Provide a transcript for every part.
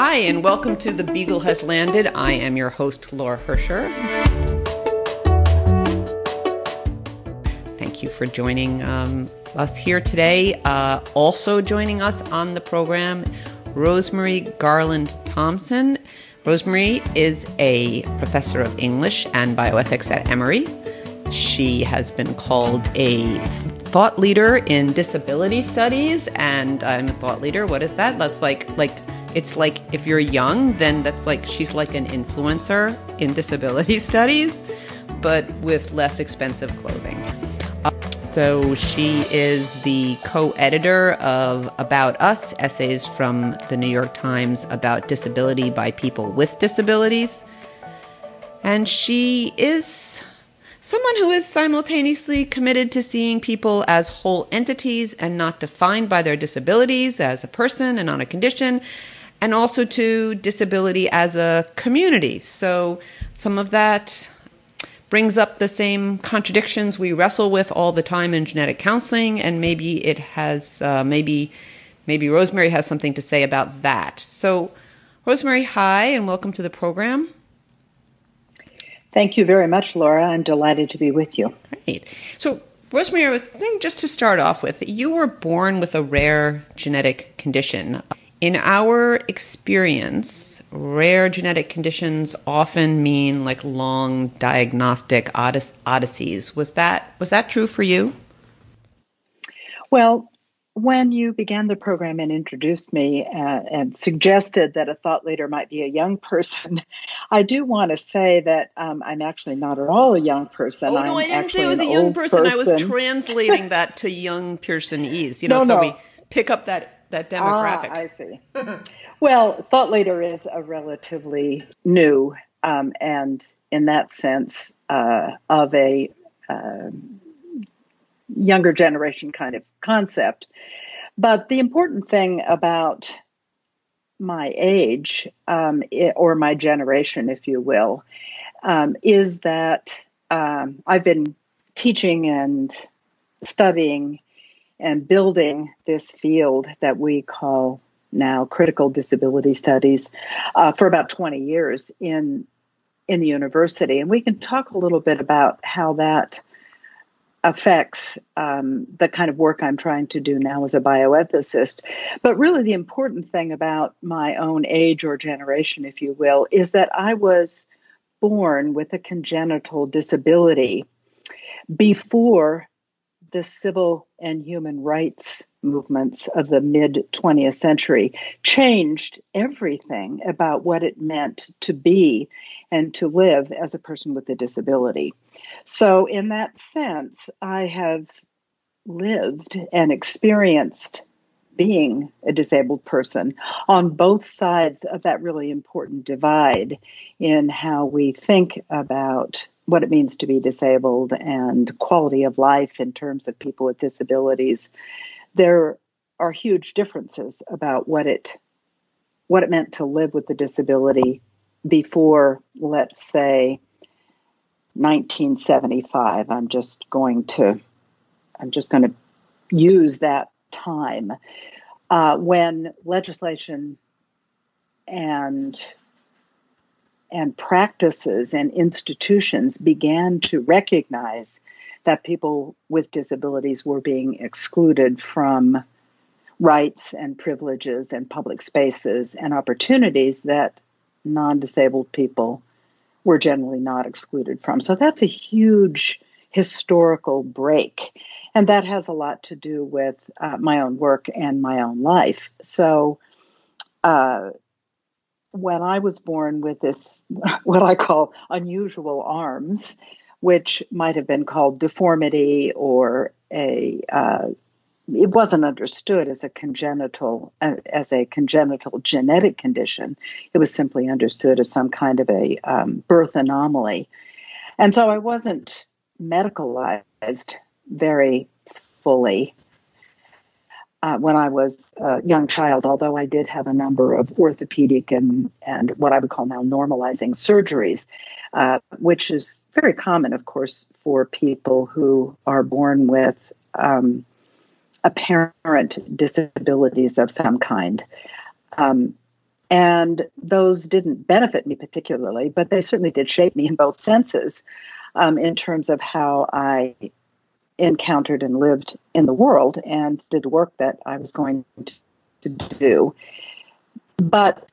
Hi, and welcome to The Beagle Has Landed. I am your host, Laura Hercher. Thank you for joining um, us here today. Uh, also joining us on the program, Rosemarie Garland Thomson. Rosemarie is a professor of English and bioethics at Emory. She has been called a thought leader in disability studies, and I'm a thought leader. What is that? That's like like it's like if you're young, then that's like she's like an influencer in disability studies, but with less expensive clothing. Uh, so she is the co-editor of About Us, essays from the New York Times about disability by people with disabilities. And she is someone who is simultaneously committed to seeing people as whole entities and not defined by their disabilities as a person and on a condition, and also to disability as a community. So some of that brings up the same contradictions we wrestle with all the time in genetic counseling, and maybe it has uh, maybe maybe Rosemarie has something to say about that. So, Rosemarie, hi, and welcome to the program. Thank you very much, Laura. I'm delighted to be with you. Great. So, Rosemarie, I was thinking just to start off with, you were born with a rare genetic condition. In our experience, rare genetic conditions often mean like long diagnostic odysseys. Was that was that true for you? Well, when you began the program and introduced me uh, and suggested that a thought leader might be a young person, I do want to say that um, I'm actually not at all a young person. Oh, no, I'm I didn't say I was a young person. person. I was translating that to young personese. You know, no, so no. we pick up that that demographic. Ah, I see. well, thought leader is a relatively new um, and, in that sense, uh, of a uh, younger generation kind of concept. But the important thing about my age, um, or my generation, if you will, um, is that um, I've been teaching and studying and building this field that we call now critical disability studies uh, for about 20 years in in the university. And we can talk a little bit about how that affects um, the kind of work i'm trying to do now as a bioethicist. But really the important thing about my own age or generation if you will is that i was born with a congenital disability before the civil and human rights movements of the mid 20th century changed everything about what it meant to be and to live as a person with a disability. So, in that sense, I have lived and experienced being a disabled person on both sides of that really important divide in how we think about what it means to be disabled and quality of life in terms of people with disabilities, there are huge differences about what it what it meant to live with a disability before, let's say, 1975. I'm just going to I'm just going to use that time uh, when legislation and and practices and institutions began to recognize that people with disabilities were being excluded from rights and privileges and public spaces and opportunities that non disabled people were generally not excluded from. So that's a huge historical break. And that has a lot to do with uh, my own work and my own life. So, uh, when I was born with this, what I call unusual arms, which might have been called deformity or a, uh, it wasn't understood as a congenital, uh, as a congenital genetic condition. It was simply understood as some kind of a um, birth anomaly. And so I wasn't medicalized very fully uh, when I was a young child, although I did have a number of orthopedic and, and what I would call now normalizing surgeries, uh, which is very common, of course, for people who are born with um, apparent disabilities of some kind. Um, And those didn't benefit me particularly, but they certainly did shape me in both senses um, in terms of how I encountered and lived in the world and did the work that I was going to do. But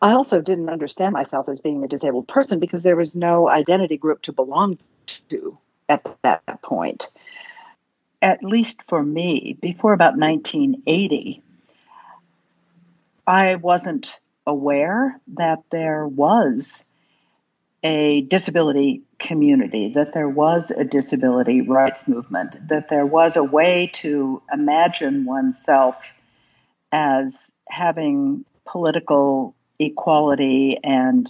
I also didn't understand myself as being a disabled person because there was no identity group to belong to at that point. At least for me, before about 1980, I wasn't aware that there was a disability community, that there was a disability rights movement, that there was a way to imagine oneself as having political equality and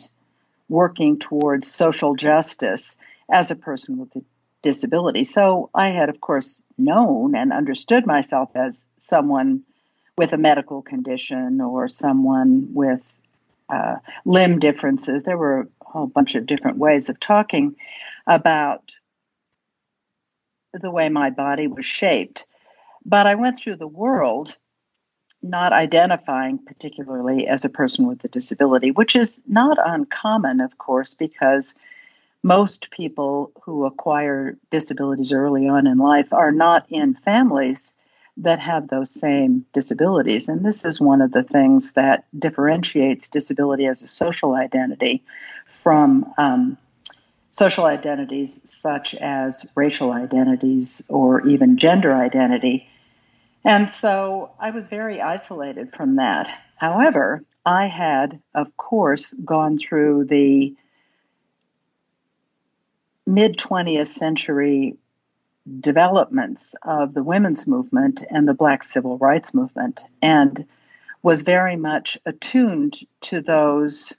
working towards social justice as a person with a disability. So I had, of course, known and understood myself as someone with a medical condition or someone with uh, limb differences. There were whole bunch of different ways of talking about the way my body was shaped. But I went through the world not identifying particularly as a person with a disability, which is not uncommon, of course, because most people who acquire disabilities early on in life are not in families that have those same disabilities. And this is one of the things that differentiates disability as a social identity from um, social identities such as racial identities or even gender identity and so I was very isolated from that. However, I had, of course, gone through the mid 20th century developments of the women's movement and the black civil rights movement and was very much attuned to those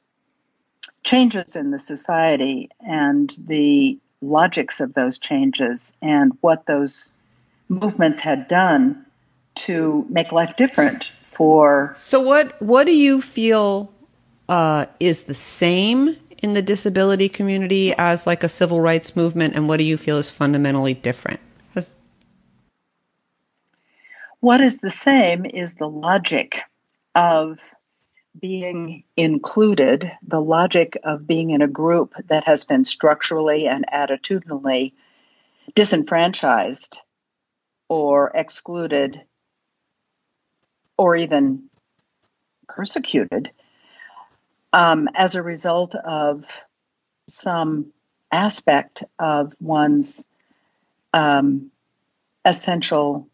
changes in the society and the logics of those changes and what those movements had done to make life different for. So what what do you feel uh, is the same in the disability community as like a civil rights movement, and what do you feel is fundamentally different? Has- what is the same is the logic of being included, the logic of being in a group that has been structurally and attitudinally disenfranchised or excluded or even persecuted um, as a result of some aspect of one's um, essential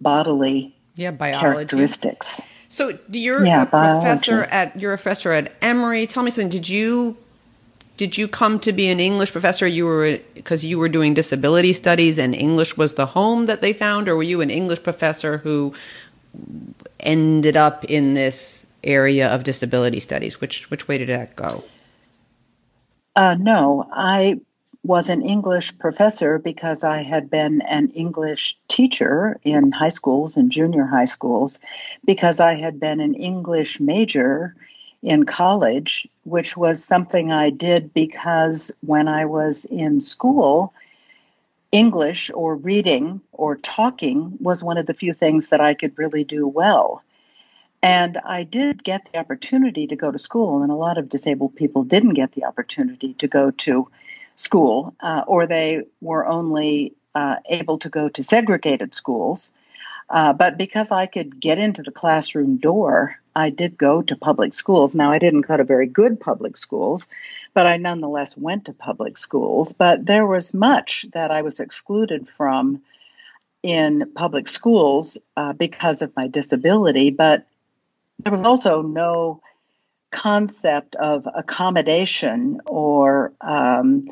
bodily yeah, characteristics. So you're yeah, a professor at you're a professor at Emory. Tell me something. Did you did you come to be an English professor? You were because you were doing disability studies and English was the home that they found, or were you an English professor who ended up in this area of disability studies? Which which way did that go? Uh, no, I was an English professor because I had been an English teacher in high schools and junior high schools, because I had been an English major in college, which was something I did because when I was in school, English or reading or talking was one of the few things that I could really do well. And I did get the opportunity to go to school, and a lot of disabled people didn't get the opportunity to go to school, uh, or they were only uh, able to go to segregated schools. Uh, but because I could get into the classroom door, I did go to public schools. Now, I didn't go to very good public schools, but I nonetheless went to public schools. But there was much that I was excluded from in public schools uh, because of my disability, but there was also no concept of accommodation or um,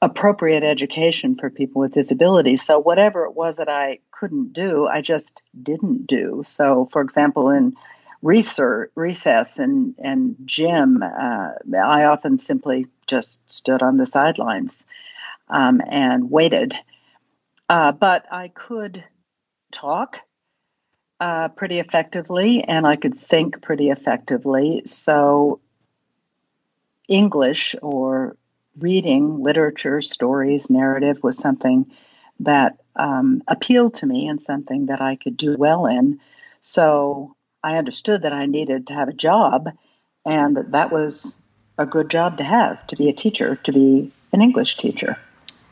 appropriate education for people with disabilities. So, whatever it was that I couldn't do, I just didn't do. So, for example, in research, recess and, and gym, uh, I often simply just stood on the sidelines um, and waited. Uh, but I could talk uh, pretty effectively and I could think pretty effectively. So, English or reading literature, stories, narrative was something that um, appealed to me and something that I could do well in. So I understood that I needed to have a job, and that was a good job to have to be a teacher, to be an English teacher.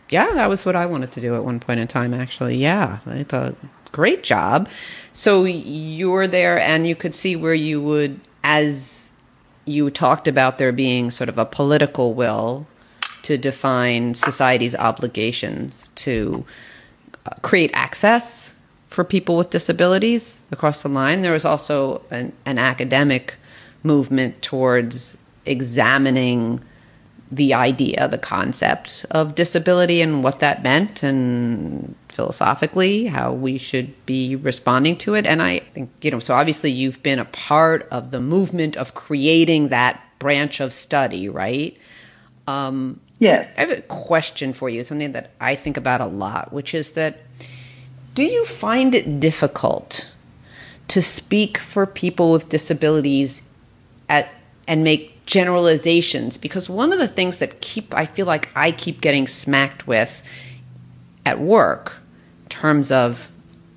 Yeah, that was what I wanted to do at one point in time, actually. Yeah, I thought great job. So you were there and you could see where you would, as you talked about there being sort of a political will to define society's obligations to uh, create access for people with disabilities across the line. There was also an, an academic movement towards examining the idea, the concept of disability and what that meant, and philosophically how we should be responding to it. And I think, you know, so obviously you've been a part of the movement of creating that branch of study, right? Um, yes. I have a question for you, something that I think about a lot, which is that do you find it difficult to speak for people with disabilities at and make generalizations because one of the things that keep I feel like I keep getting smacked with at work in terms of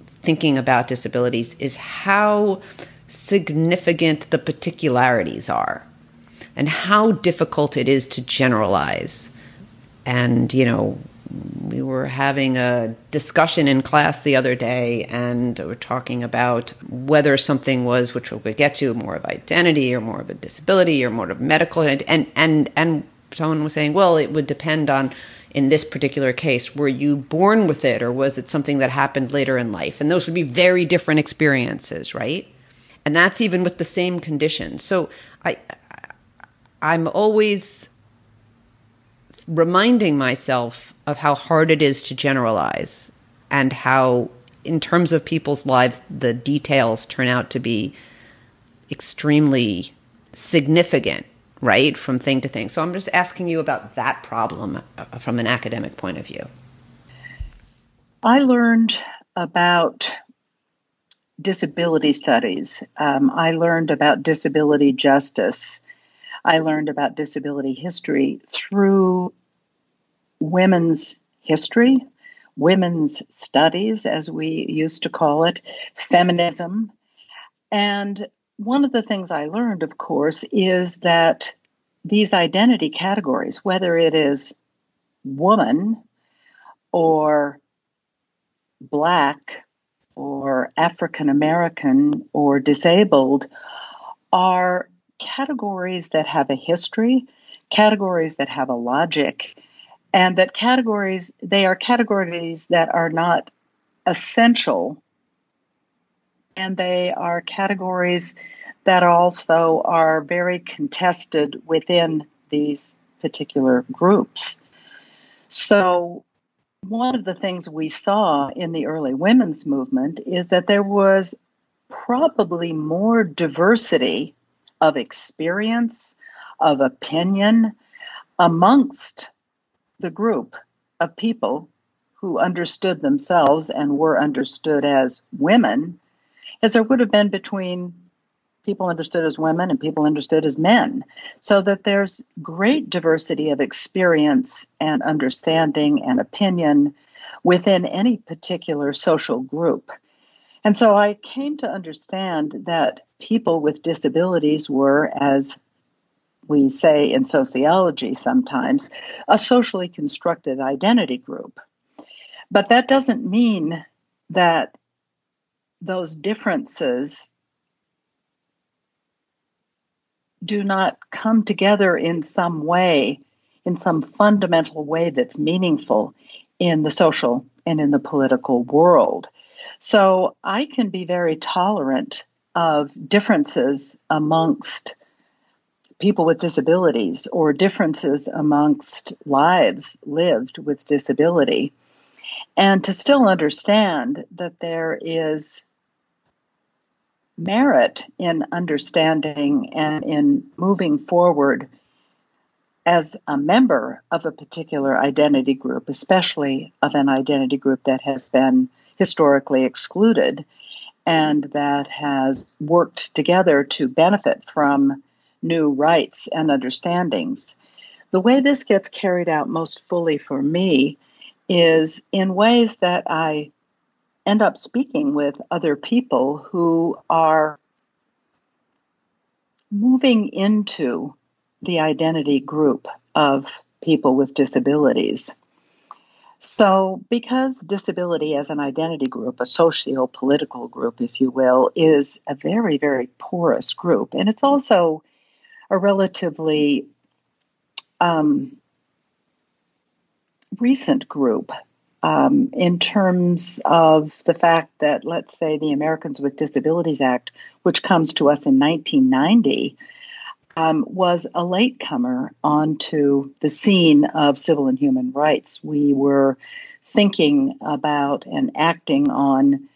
thinking about disabilities is how significant the particularities are and how difficult it is to generalize. And you know we were having a discussion in class the other day and we're talking about whether something was which we'll get to more of identity or more of a disability or more of medical and and and someone was saying well it would depend on in this particular case were you born with it or was it something that happened later in life? And those would be very different experiences right? And that's even with the same condition. So i i'm always reminding myself of how hard it is to generalize and how, in terms of people's lives, the details turn out to be extremely significant, right, from thing to thing. So I'm just asking you about that problem uh, from an academic point of view. I learned about disability studies. Um, I learned about disability justice. I learned about disability history through women's history, women's studies, as we used to call it, feminism. And one of the things I learned, of course, is that these identity categories, whether it is woman or black or African American or disabled, are categories that have a history, categories that have a logic, and that categories they are categories that are not essential and they are categories that also are very contested within these particular groups. So one of the things we saw in the early women's movement is that there was probably more diversity of experience of opinion amongst the group of people who understood themselves and were understood as women as there would have been between people understood as women and people understood as men. So that there's great diversity of experience and understanding and opinion within any particular social group. And so I came to understand that people with disabilities were, as we say in sociology sometimes, a socially constructed identity group. But that doesn't mean that those differences do not come together in some way, in some fundamental way that's meaningful in the social and in the political world. So I can be very tolerant of differences amongst people with disabilities or differences amongst lives lived with disability. And to still understand that there is merit in understanding and in moving forward as a member of a particular identity group, especially of an identity group that has been historically excluded and that has worked together to benefit from new rights and understandings. The way this gets carried out most fully for me is in ways that I end up speaking with other people who are moving into the identity group of people with disabilities. So, because disability as an identity group, a socio political group, if you will, is a very, very porous group, and it's also a relatively um, recent group um, in terms of the fact that, let's say, the Americans with Disabilities Act, which comes to us in 1990, um, was a latecomer onto the scene of civil and human rights. We were thinking about and acting on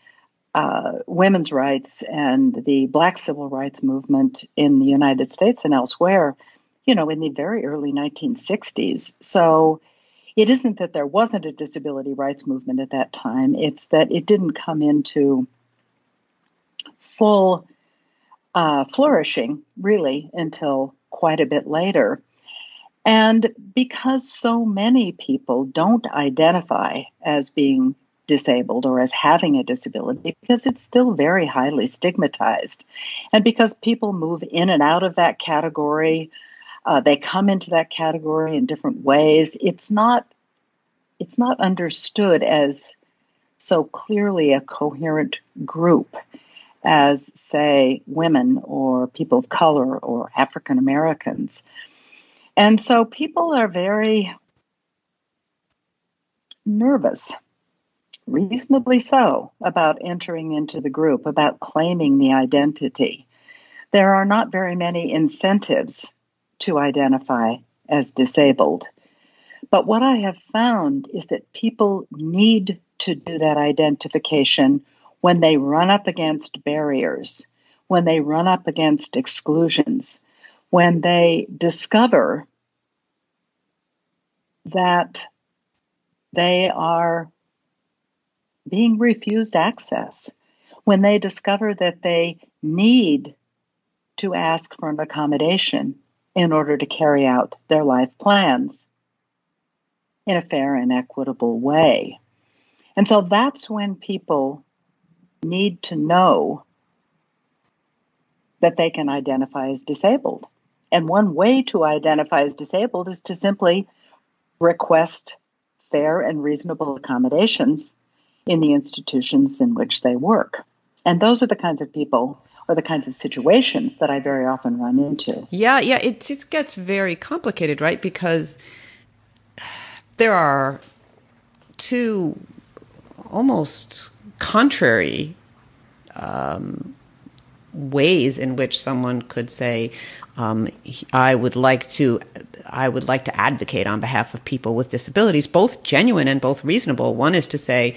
uh, women's rights and the Black civil rights movement in the United States and elsewhere, you know, in the very early 1960s. So it isn't that there wasn't a disability rights movement at that time, it's that it didn't come into full uh, flourishing really until quite a bit later. And because so many people don't identify as being disabled or as having a disability, because it's still very highly stigmatized, and because people move in and out of that category, uh, they come into that category in different ways. It's not it's not understood as so clearly a coherent group as, say, women or people of color or African Americans. And so people are very nervous, reasonably so, about entering into the group, about claiming the identity. There are not very many incentives to identify as disabled. But what I have found is that people need to do that identification when they run up against barriers, when they run up against exclusions, when they discover that they are being refused access, when they discover that they need to ask for an accommodation in order to carry out their life plans in a fair and equitable way. And so that's when people need to know that they can identify as disabled. And one way to identify as disabled is to simply request fair and reasonable accommodations in the institutions in which they work. And those are the kinds of people or the kinds of situations that I very often run into. Yeah, yeah, it just gets very complicated, right? Because there are two almost contrary um, ways in which someone could say, um, "I would like to, I would like to advocate on behalf of people with disabilities," both genuine and both reasonable. One is to say,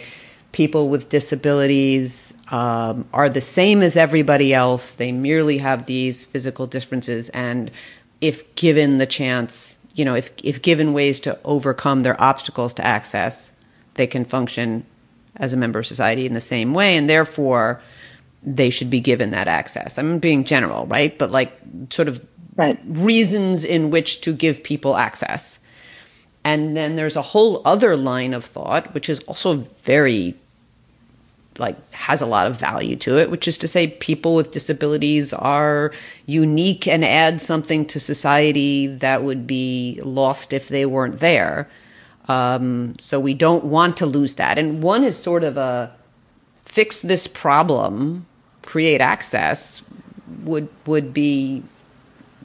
people with disabilities um, are the same as everybody else; they merely have these physical differences, and if given the chance, you know, if if given ways to overcome their obstacles to access, they can function as a member of society in the same way, and therefore they should be given that access. I'm being general, right? But like sort of right. reasons in which to give people access. And then there's a whole other line of thought, which is also very like has a lot of value to it, which is to say people with disabilities are unique and add something to society that would be lost if they weren't there. Um, so we don't want to lose that. And one is sort of a fix this problem, create access would would be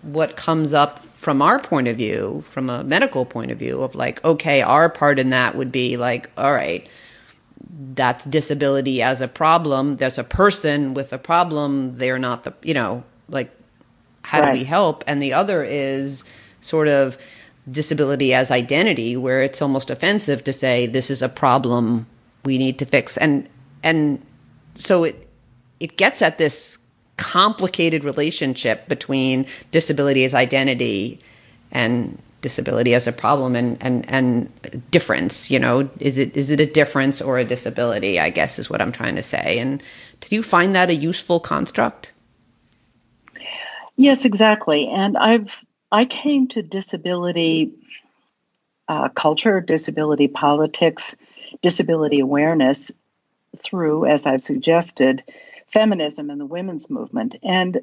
what comes up from our point of view, from a medical point of view of like, okay, our part in that would be like, all right, that's disability as a problem. There's a person with a problem. They're not the, you know, like, how right. do we help? And the other is sort of disability as identity, where it's almost offensive to say this is a problem we need to fix. And and so it it gets at this complicated relationship between disability as identity and disability as a problem and, and, and difference, you know, is it, is it a difference or a disability, I guess is what I'm trying to say. And do you find that a useful construct? Yes, exactly. And I've, I came to disability uh, culture, disability politics, disability awareness through, as I've suggested, feminism and the women's movement. And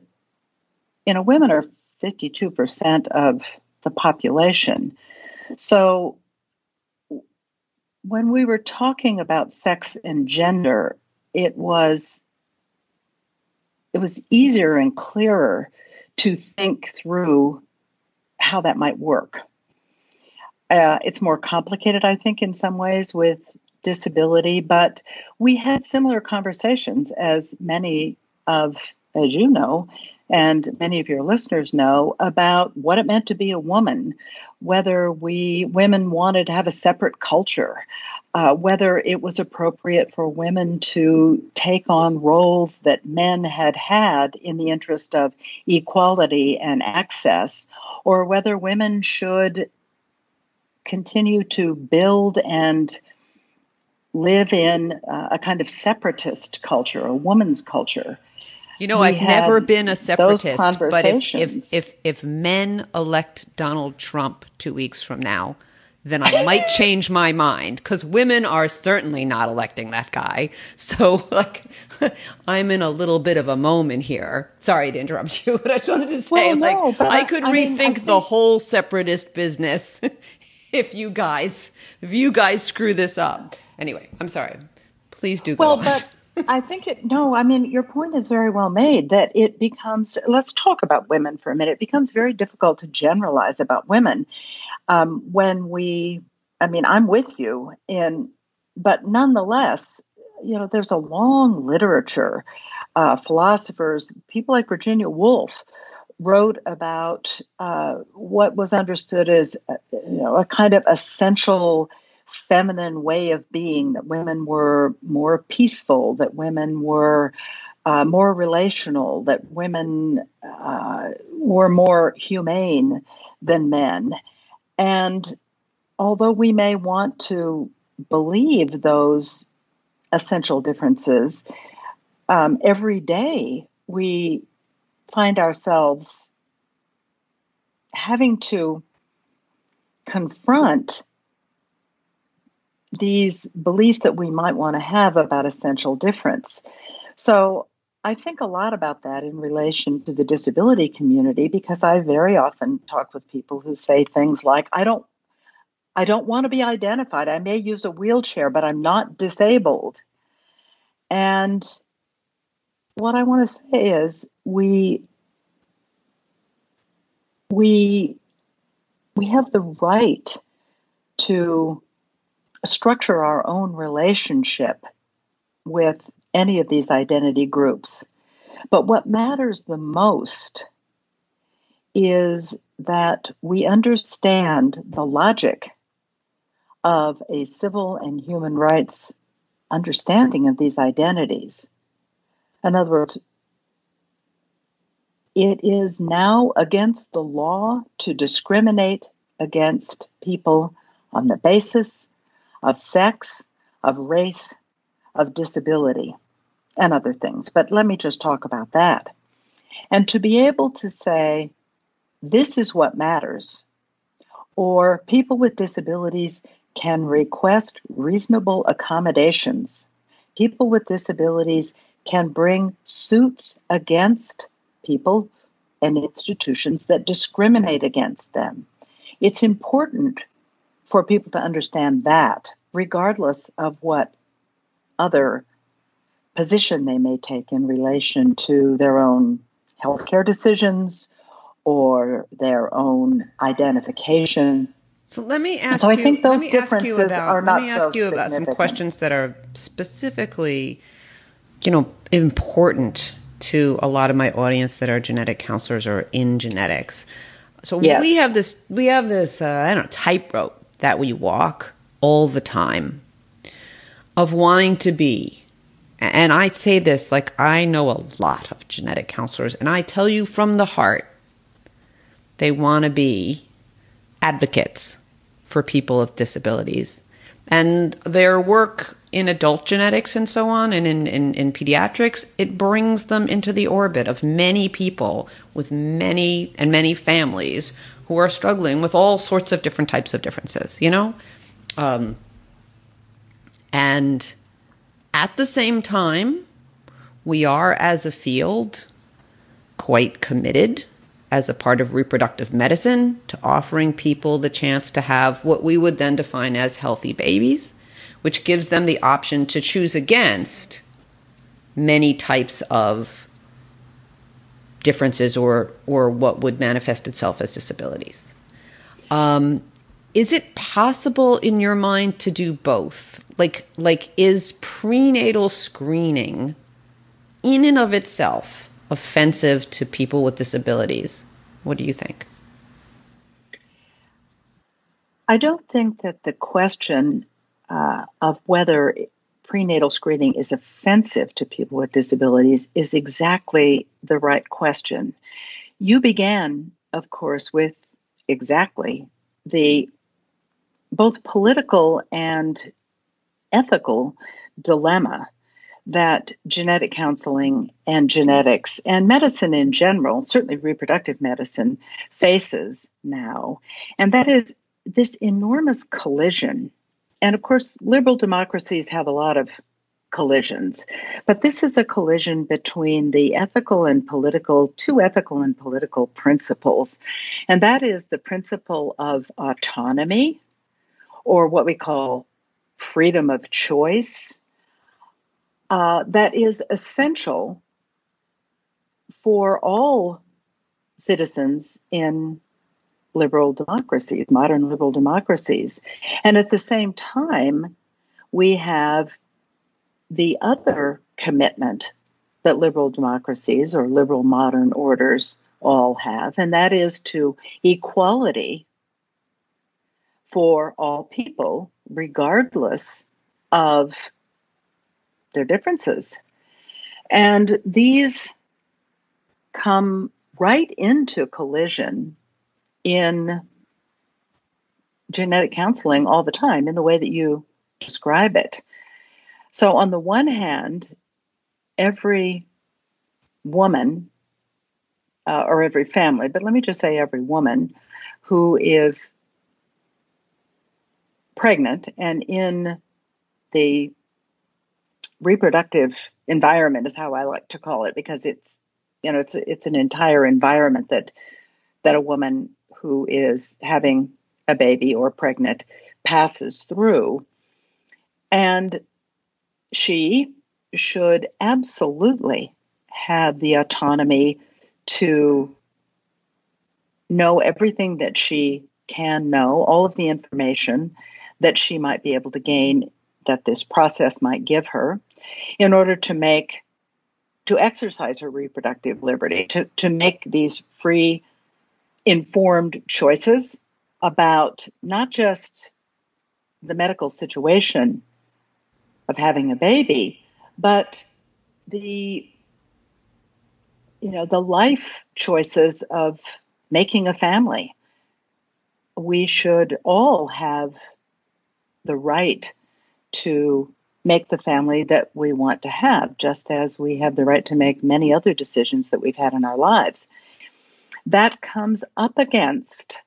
you know, women are 52% of the population. So when we were talking about sex and gender, it was it was easier and clearer to think through how that might work. Uh, it's more complicated, I think, in some ways with disability, but we had similar conversations as many of, as you know, and many of your listeners know about what it meant to be a woman, whether we women wanted to have a separate culture, uh, whether it was appropriate for women to take on roles that men had had in the interest of equality and access, or whether women should continue to build and live in uh, a kind of separatist culture, a woman's culture. You know, we I've never been a separatist, but if, if, if if men elect Donald Trump two weeks from now, then I might change my mind because women are certainly not electing that guy. So, like, I'm in a little bit of a moment here. Sorry to interrupt you, but I just wanted to say, well, like, I could I rethink mean, I think- the whole separatist business if you guys, if you guys screw this up. Anyway, I'm sorry. Please do. Well, but I think it, no, I mean, your point is very well made that it becomes, let's talk about women for a minute. It becomes very difficult to generalize about women um, when we, I mean, I'm with you in, but nonetheless, you know, there's a long literature, uh, philosophers, people like Virginia Woolf wrote about uh, what was understood as, uh, you know, a kind of essential feminine way of being, that women were more peaceful, that women were uh, more relational, that women uh, were more humane than men. And although we may want to believe those essential differences, um, every day we find ourselves having to confront these beliefs that we might want to have about essential difference. So I think a lot about that in relation to the disability community because I very often talk with people who say things like, I don't I don't want to be identified. I may use a wheelchair, but I'm not disabled. And what I want to say is we we we have the right to structure our own relationship with any of these identity groups. But what matters the most is that we understand the logic of a civil and human rights understanding of these identities. In other words, it is now against the law to discriminate against people on the basis of sex, of race, of disability, and other things. But let me just talk about that. And to be able to say, this is what matters, or people with disabilities can request reasonable accommodations. People with disabilities can bring suits against people and institutions that discriminate against them. It's important for people to understand that, regardless of what other position they may take in relation to their own healthcare decisions or their own identification. So let me ask so you. I think those differences about, are not Let me ask so you about some questions that are specifically, you know, important to a lot of my audience that are genetic counselors or in genetics. So yes. we have this, we have this, uh, I don't know, tightrope that we walk all the time of wanting to be. And I say this like I know a lot of genetic counselors, and I tell you from the heart, they want to be advocates for people with disabilities. And their work in adult genetics and so on, and in, in, in pediatrics, it brings them into the orbit of many people with many and many families who are struggling with all sorts of different types of differences, you know? Um, and at the same time, we are, as a field, quite committed as a part of reproductive medicine to offering people the chance to have what we would then define as healthy babies, which gives them the option to choose against many types of differences or or what would manifest itself as disabilities. Um, is it possible in your mind to do both? Like like is prenatal screening in and of itself offensive to people with disabilities? What do you think? I don't think that the question uh, of whether prenatal screening is offensive to people with disabilities is exactly the right question. You began, of course, with exactly the both political and ethical dilemma that genetic counseling and genetics and medicine in general, certainly reproductive medicine, faces now. And that is this enormous collision. And of course, liberal democracies have a lot of collisions. But this is a collision between the ethical and political, two ethical and political principles. And that is the principle of autonomy, or what we call freedom of choice, uh, that is essential for all citizens in liberal democracies, modern liberal democracies. And at the same time, we have the other commitment that liberal democracies or liberal modern orders all have, and that is to equality for all people, regardless of their differences. And these come right into collision in genetic counseling all the time in the way that you describe it. So, on the one hand, every woman uh, or every family, but let me just say every woman who is pregnant and in the reproductive environment is how I like to call it because it's you know it's it's an entire environment that that a woman who is having a baby or pregnant passes through. And she should absolutely have the autonomy to know everything that she can know, all of the information that she might be able to gain that this process might give her in order to make to exercise her reproductive liberty to, to make these free informed choices about not just the medical situation of having a baby but the you know the life choices of making a family. We should all have the right to make the family that we want to have, just as we have the right to make many other decisions that we've had in our lives. That comes up against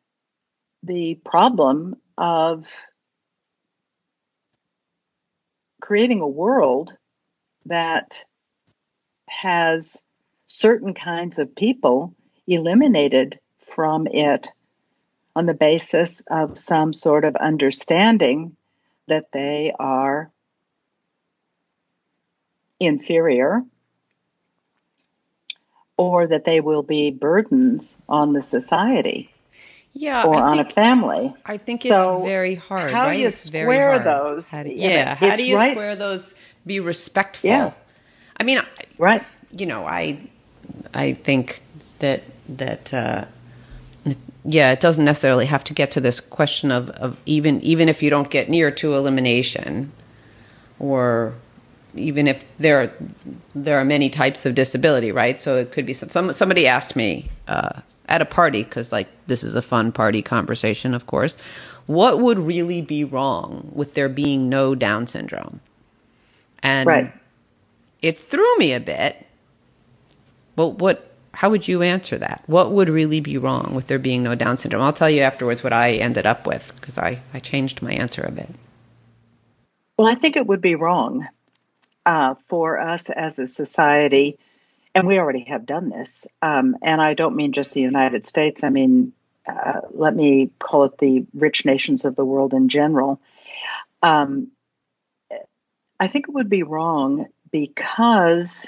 the problem of creating a world that has certain kinds of people eliminated from it on the basis of some sort of understanding that they are inferior or that they will be burdens on the society yeah, or on a family. I think so it's very hard. How right? do you it's square those? How do, yeah, how do you right. square those? Be respectful. Yeah. I mean, right. You know, I, I think that that uh, yeah, it doesn't necessarily have to get to this question of, of even even if you don't get near to elimination, or even if there are, there are many types of disability, right? So it could be some somebody asked me uh, at a party because like this is a fun party conversation, of course. What would really be wrong with there being no Down syndrome? And right. it threw me a bit. But what how would you answer that? What would really be wrong with there being no Down syndrome? I'll tell you afterwards what I ended up with because I, I changed my answer a bit. Well, I think it would be wrong uh, for us as a society and we already have done this. Um, and I don't mean just the United States. I mean, uh, let me call it the rich nations of the world in general. Um, I think it would be wrong because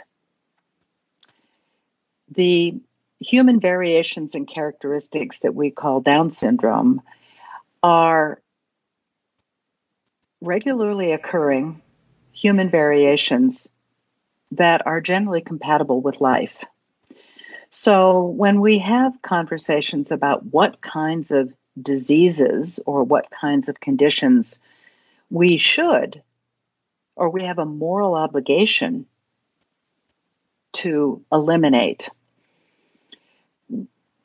the human variations and characteristics that we call Down syndrome are regularly occurring human variations that are generally compatible with life. So, when we have conversations about what kinds of diseases or what kinds of conditions we should or we have a moral obligation to eliminate,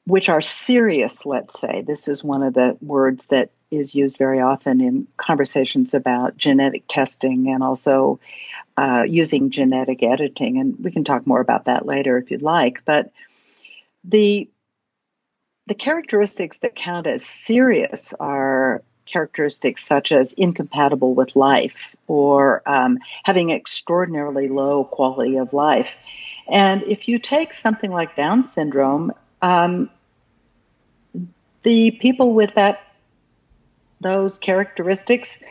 which are serious, let's say. This is one of the words that is used very often in conversations about genetic testing and also uh, using genetic editing. And we can talk more about that later if you'd like. But the the characteristics that count as serious are characteristics such as incompatible with life or um, having extraordinarily low quality of life. And if you take something like Down syndrome, um, the people with that those characteristics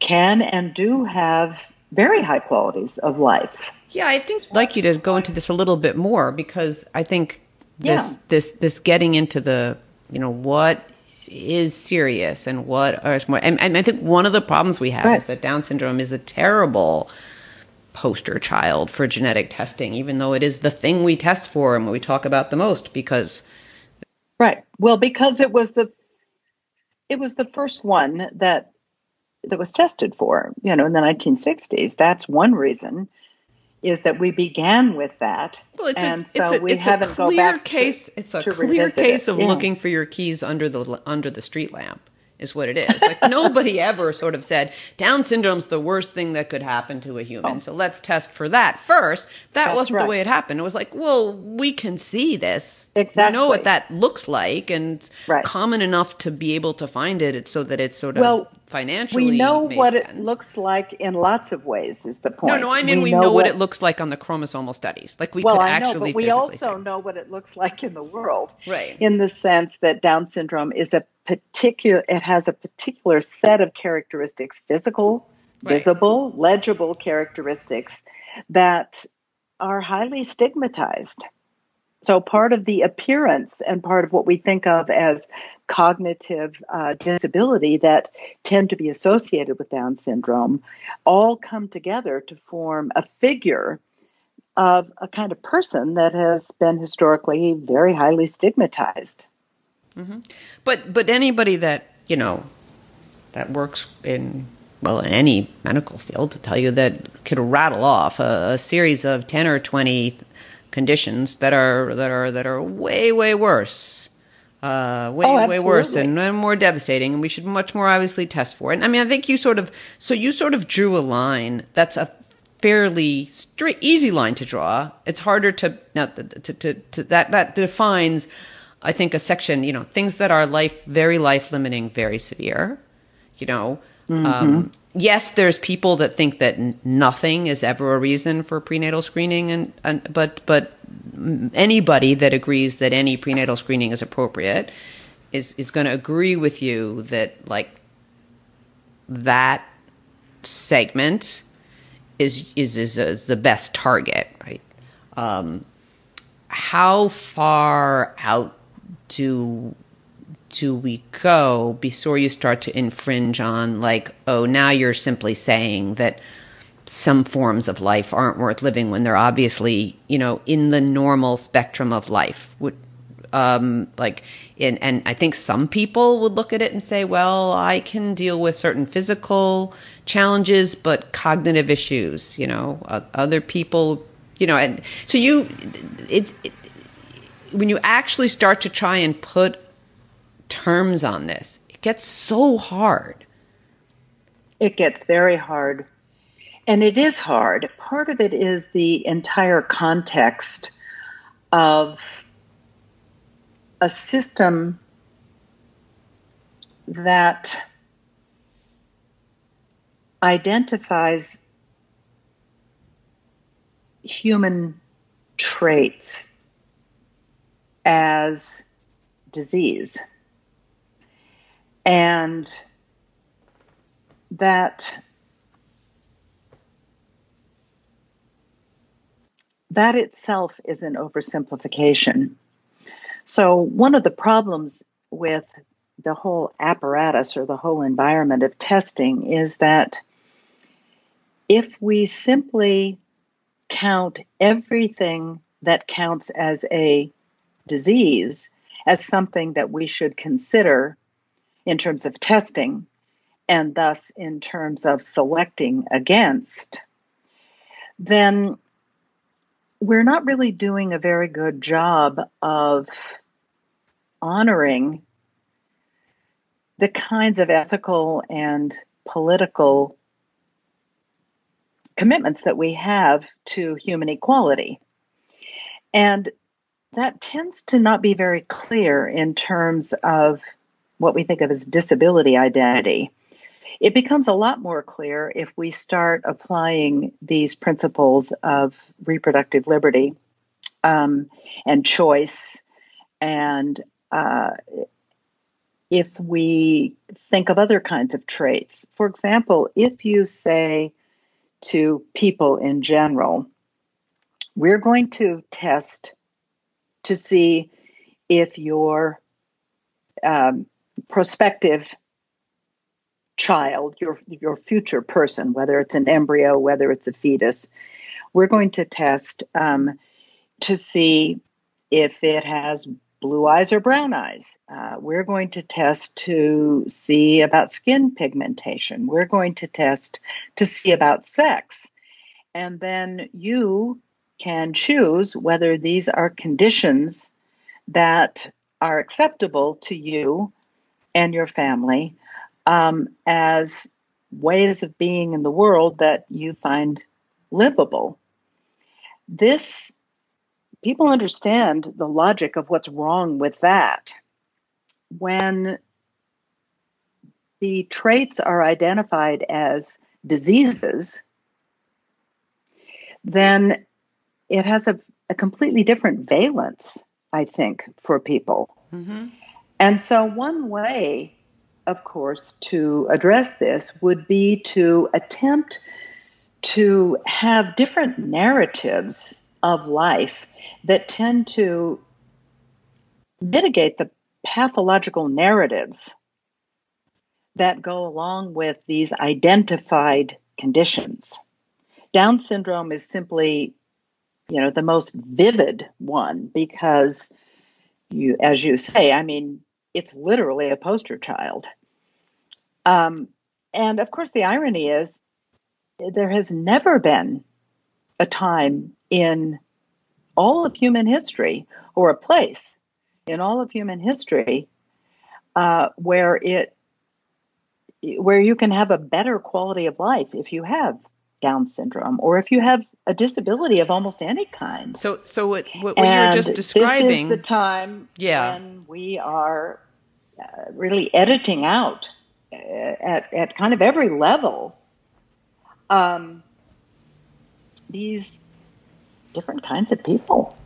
can and do have very high qualities of life. Yeah, I think I'd like you to go into this a little bit more because I think this yeah. this this getting into the you know what is serious and what are more and, and I think one of the problems we have right. is that Down syndrome is a terrible poster child for genetic testing, even though it is the thing we test for and we talk about the most because Right. Well, because it was the it was the first one that that was tested for, you know, in the 1960s. That's one reason is that we began with that, well, it's and a, so it's a, we it's haven't a clear case. To, it's a clear case of looking for your keys under the under the street lamp is what it is. Like nobody ever sort of said Down syndrome's the worst thing that could happen to a human. Oh. So let's test for that first. That That's wasn't right. the way it happened. It was like, well, we can see this. Exactly. We know what that looks like and right. common enough to be able to find it so that it's sort of well, financially we know what sense. it looks like in lots of ways is the point no no i mean we, we know, know, what, it looks like on the chromosomal studies like we well, could I actually know, but we also say. know what it looks like in the world right in the sense that down syndrome is a particular it has a particular set of characteristics physical right. visible legible characteristics that are highly stigmatized so, part of the appearance and part of what we think of as cognitive uh, disability that tend to be associated with Down syndrome all come together to form a figure of a kind of person that has been historically very highly stigmatized. Mm-hmm. But but anybody that you know that works in well in any medical field to tell you that could rattle off a, a series of ten or twenty conditions that are that are that are way way worse uh, way oh, way worse and, and, more devastating, and we should much more obviously test for it. And I mean, I think you sort of so you sort of drew a line that's a fairly straight, easy line to draw. It's harder to now to, to, to, that that defines, I think, a section. You know, things that are life very life limiting, very severe. You know, mm-hmm. um, yes, there's people that think that nothing is ever a reason for prenatal screening, and, and but but anybody that agrees that any prenatal screening is appropriate is is going to agree with you that like that segment is is is, is the best target, right? Um, how far out do do we go before you start to infringe on like oh now you're simply saying that some forms of life aren't worth living when they're obviously you know in the normal spectrum of life? Would um like in, and i think some people would look at it and say well i can deal with certain physical challenges but cognitive issues you know uh, other people you know and so you it's it, when you actually start to try and put terms on this. It gets so hard. It gets very hard. And it is hard. Part of it is the entire context of a system that identifies human traits as disease. And that that itself is an oversimplification. So, one of the problems with the whole apparatus or the whole environment of testing is that if we simply count everything that counts as a disease as something that we should consider in terms of testing and thus in terms of selecting against, then we're not really doing a very good job of honoring the kinds of ethical and political commitments that we have to human equality. And that tends to not be very clear in terms of what we think of as disability identity. It becomes a lot more clear if we start applying these principles of reproductive liberty um, and choice, and uh, if we think of other kinds of traits. For example, if you say to people in general, we're going to test to see if your um, prospective child, your your future person, whether it's an embryo, whether it's a fetus, we're going to test um, to see if it has blue eyes or brown eyes. Uh, we're going to test to see about skin pigmentation. We're going to test to see about sex. And then you can choose whether these are conditions that are acceptable to you and your family um, as ways of being in the world that you find livable. This, people understand the logic of what's wrong with that. When the traits are identified as diseases, then it has a, a completely different valence, I think, for people. Mm-hmm. And so, one way, of course, to address this would be to attempt to have different narratives of life that tend to mitigate the pathological narratives that go along with these identified conditions. Down syndrome is simply you know the most vivid one because you as you say i mean it's literally a poster child um, and of course the irony is there has never been a time in all of human history or a place in all of human history uh, where it where you can have a better quality of life if you have down syndrome or if you have a disability of almost any kind. So, so what, what, what you're just describing. This is the time yeah. when we are uh, really editing out uh, at, at kind of every level um, these different kinds of people.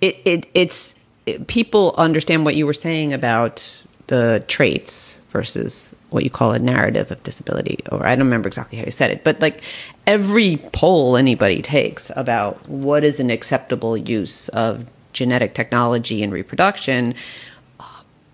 It, it, it's it, people understand what you were saying about the traits versus what you call a narrative of disability or i don't remember exactly how you said it but like every poll anybody takes about what is an acceptable use of genetic technology in reproduction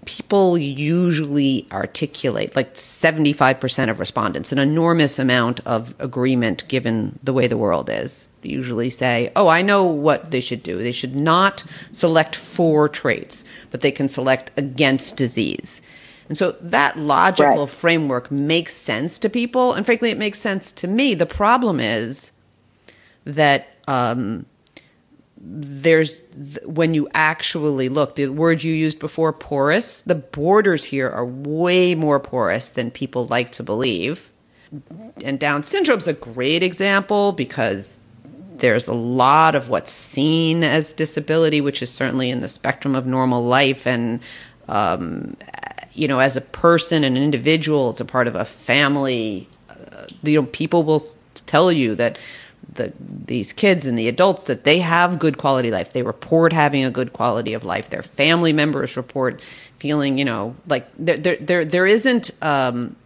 people usually articulate like 75% of respondents an enormous amount of agreement given the way the world is usually say oh i know what they should do they should not select for traits but they can select against disease and so that logical right. framework makes sense to people. And frankly, it makes sense to me. The problem is that um, there's when you actually look, the word you used before, porous, the borders here are way more porous than people like to believe. And Down syndrome is a great example because there's a lot of what's seen as disability, which is certainly in the spectrum of normal life and um, you know, as a person, an individual, as a part of a family, uh, you know, people will tell you that the these kids and the adults that they have good quality life. They report having a good quality of life. Their family members report feeling, you know, like there there there, there isn't um,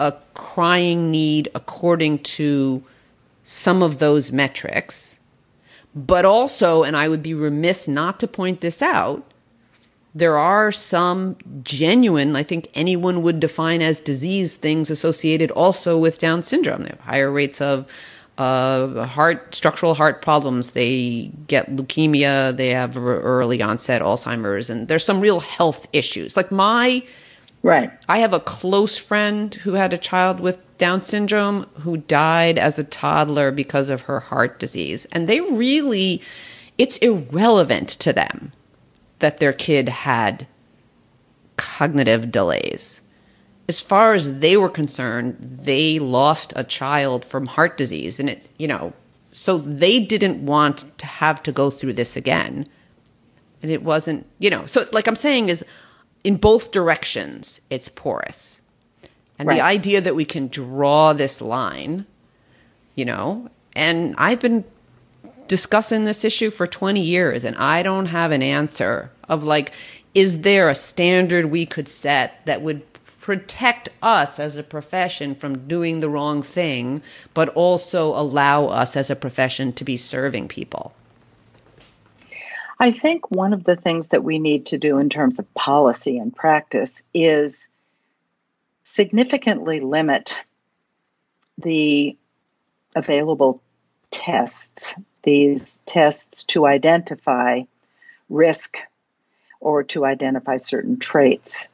a crying need according to some of those metrics. But also, and I would be remiss not to point this out, there are some genuine, I think anyone would define as disease things associated also with Down syndrome. They have higher rates of uh, heart structural heart problems. They get leukemia. They have early onset Alzheimer's, and there's some real health issues. Like my right, I have a close friend who had a child with Down syndrome who died as a toddler because of her heart disease, and they really, it's irrelevant to them that their kid had cognitive delays. As far as they were concerned, they lost a child from heart disease and it, you know, so they didn't want to have to go through this again. And it wasn't, you know, so like I'm saying is in both directions it's porous. And right. the idea that we can draw this line, you know, and I've been discussing this issue for 20 years and I don't have an answer of like, is there a standard we could set that would protect us as a profession from doing the wrong thing, but also allow us as a profession to be serving people? I think one of the things that we need to do in terms of policy and practice is significantly limit the available tests these tests to identify risk or to identify certain traits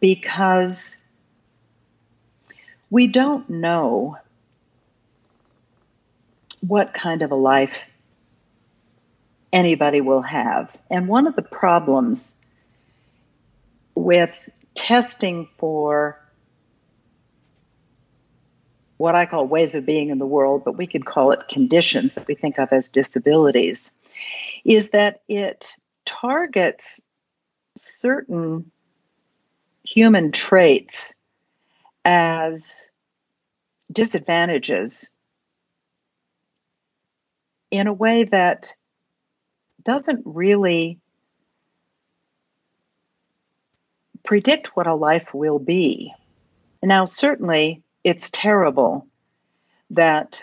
because we don't know what kind of a life anybody will have. And one of the problems with testing for what I call ways of being in the world, but we could call it conditions that we think of as disabilities, is that it targets certain human traits as disadvantages in a way that doesn't really predict what a life will be. Now, certainly, it's terrible that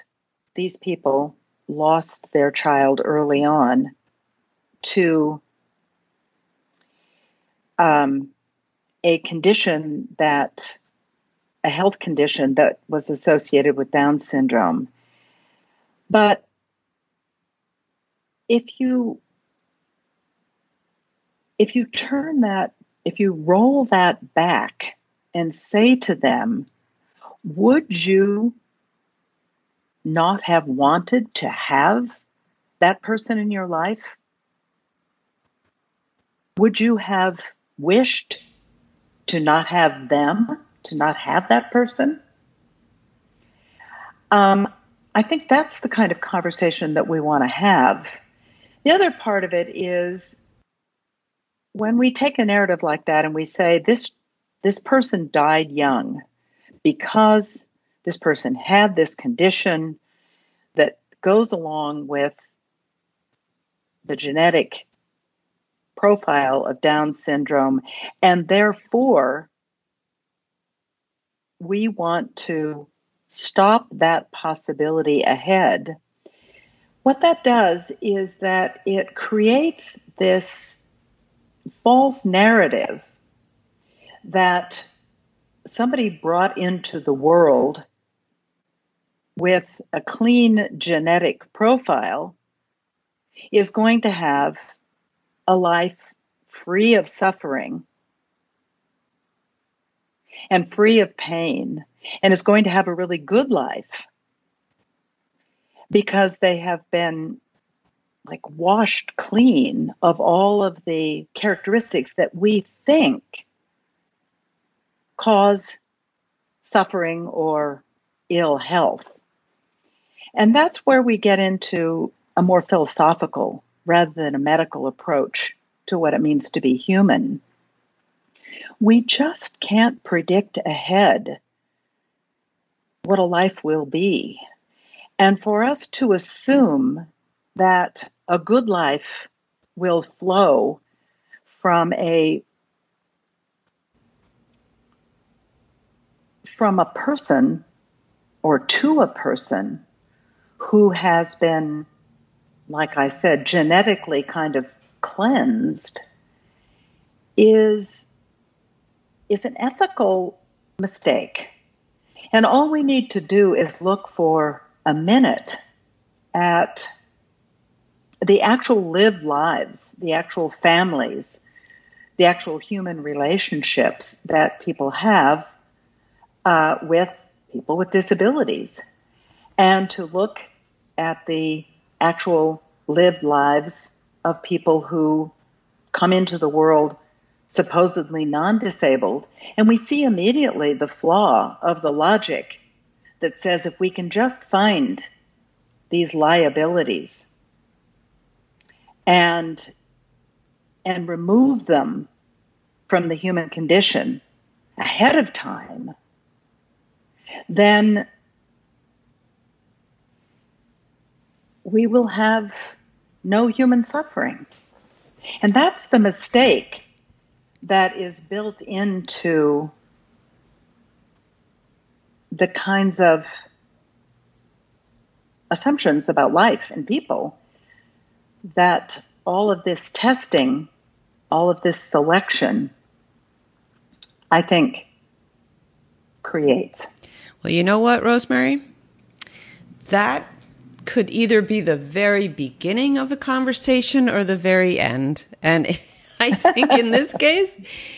these people lost their child early on to um, a condition that a health condition that was associated with Down syndrome. But if you if you turn that if you roll that back and say to them would you not have wanted to have that person in your life? Would you have wished to not have them, to not have that person? Um, I think that's the kind of conversation that we want to have. The other part of it is when we take a narrative like that and we say this this person died young because this person had this condition that goes along with the genetic profile of Down syndrome, and therefore we want to stop that possibility ahead. What that does is that it creates this false narrative that somebody brought into the world with a clean genetic profile is going to have a life free of suffering and free of pain and is going to have a really good life because they have been like washed clean of all of the characteristics that we think cause suffering or ill health. And that's where we get into a more philosophical rather than a medical approach to what it means to be human. We just can't predict ahead what a life will be. And for us to assume that a good life will flow from a from a person or to a person who has been like I said genetically kind of cleansed is is an ethical mistake. And all we need to do is look for a minute at the actual lived lives, the actual families, the actual human relationships that people have uh, with people with disabilities, and to look at the actual lived lives of people who come into the world supposedly non disabled. And we see immediately the flaw of the logic that says if we can just find these liabilities and and remove them from the human condition ahead of time then we will have no human suffering and that's the mistake that is built into the kinds of assumptions about life and people that all of this testing, all of this selection, I think creates. Well, you know what, Rosemarie? That could either be the very beginning of a conversation or the very end. And I think in this case,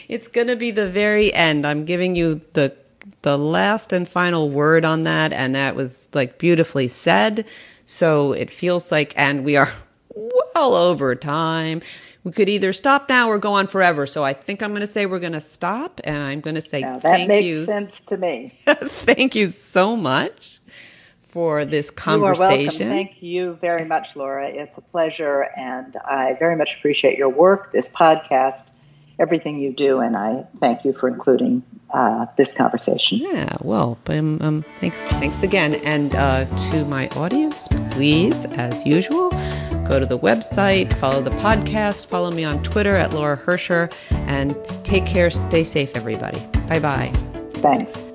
it's going to be the very end. I'm giving you the the last and final word on that, and that was like beautifully said. So it feels like, and we are well over time. We could either stop now or go on forever. So I think I'm going to say we're going to stop, and I'm going to say now, that thank makes you. sense to me. thank you so much for this conversation. You. Thank you very much, Laura. It's a pleasure, and I very much appreciate your work, this podcast, everything you do, and I thank you for including uh, this conversation. Yeah, well, um, um, thanks, thanks again, and uh, to my audience, please, as usual, go to the website, follow the podcast, follow me on Twitter at Laura Hercher, and take care. Stay safe, everybody. Bye bye. Thanks.